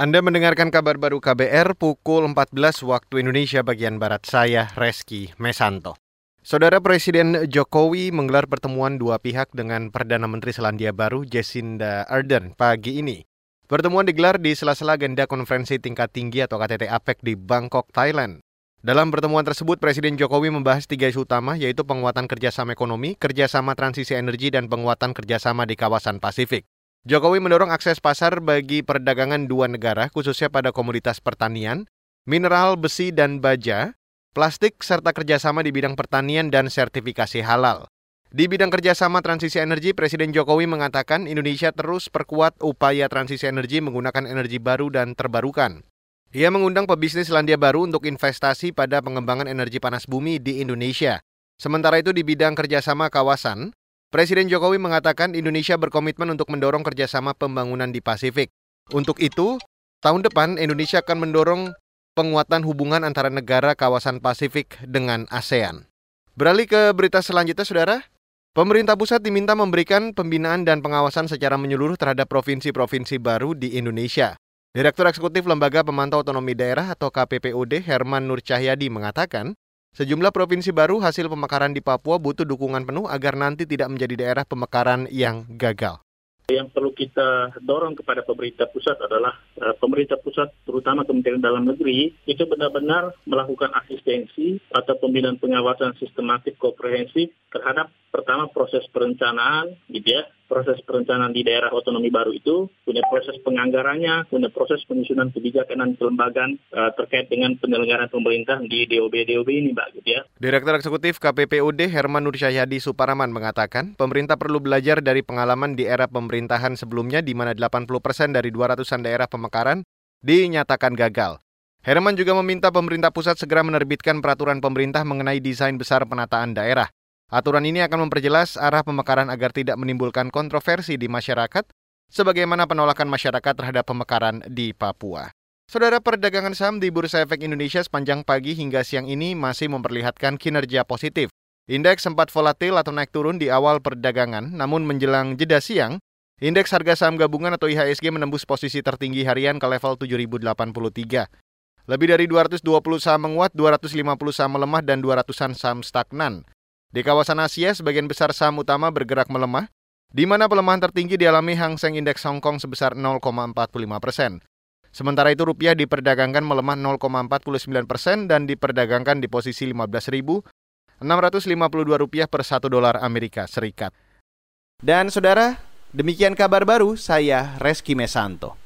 Anda mendengarkan kabar baru KBR pukul 14 waktu Indonesia bagian Barat. Saya Reski Mesanto. Saudara Presiden Jokowi menggelar pertemuan dua pihak dengan Perdana Menteri Selandia Baru Jacinda Ardern pagi ini. Pertemuan digelar di sela-sela agenda konferensi tingkat tinggi atau KTT APEC di Bangkok, Thailand. Dalam pertemuan tersebut, Presiden Jokowi membahas tiga isu utama, yaitu penguatan kerjasama ekonomi, kerjasama transisi energi, dan penguatan kerjasama di kawasan Pasifik. Jokowi mendorong akses pasar bagi perdagangan dua negara, khususnya pada komoditas pertanian, mineral, besi, dan baja, plastik, serta kerjasama di bidang pertanian dan sertifikasi halal. Di bidang kerjasama transisi energi, Presiden Jokowi mengatakan Indonesia terus perkuat upaya transisi energi menggunakan energi baru dan terbarukan. Ia mengundang pebisnis Selandia Baru untuk investasi pada pengembangan energi panas bumi di Indonesia. Sementara itu di bidang kerjasama kawasan, Presiden Jokowi mengatakan Indonesia berkomitmen untuk mendorong kerjasama pembangunan di Pasifik. Untuk itu, tahun depan Indonesia akan mendorong penguatan hubungan antara negara kawasan Pasifik dengan ASEAN. Beralih ke berita selanjutnya, Saudara. Pemerintah pusat diminta memberikan pembinaan dan pengawasan secara menyeluruh terhadap provinsi-provinsi baru di Indonesia. Direktur Eksekutif Lembaga Pemantau Otonomi Daerah atau KPPOD Herman Nur Cahyadi mengatakan, Sejumlah provinsi baru hasil pemekaran di Papua butuh dukungan penuh agar nanti tidak menjadi daerah pemekaran yang gagal. Yang perlu kita dorong kepada pemerintah pusat adalah uh, pemerintah pusat, terutama Kementerian Dalam Negeri, itu benar-benar melakukan asistensi atau pembinaan pengawasan sistematik komprehensif terhadap pertama proses perencanaan, gitu ya, proses perencanaan di daerah otonomi baru itu, punya proses penganggarannya, punya proses penyusunan kebijakan dan kelembagaan uh, terkait dengan penyelenggaraan pemerintah di DOB-DOB ini, Mbak, gitu ya. Direktur Eksekutif KPPUD Herman Nursyahdi Suparaman mengatakan, pemerintah perlu belajar dari pengalaman di era pemerintahan sebelumnya di mana 80 persen dari 200-an daerah pemekaran dinyatakan gagal. Herman juga meminta pemerintah pusat segera menerbitkan peraturan pemerintah mengenai desain besar penataan daerah. Aturan ini akan memperjelas arah pemekaran agar tidak menimbulkan kontroversi di masyarakat, sebagaimana penolakan masyarakat terhadap pemekaran di Papua. Saudara perdagangan saham di Bursa Efek Indonesia sepanjang pagi hingga siang ini masih memperlihatkan kinerja positif. Indeks sempat volatil atau naik turun di awal perdagangan, namun menjelang jeda siang, indeks harga saham gabungan atau IHSG menembus posisi tertinggi harian ke level 7083. Lebih dari 220 saham menguat, 250 saham melemah, dan 200-an saham stagnan. Di kawasan Asia, sebagian besar saham utama bergerak melemah, di mana pelemahan tertinggi dialami Hang Seng Indeks Hong Kong sebesar 0,45 persen. Sementara itu rupiah diperdagangkan melemah 0,49 persen dan diperdagangkan di posisi 15.652 rupiah per satu dolar Amerika Serikat. Dan saudara, demikian kabar baru saya Reski Mesanto.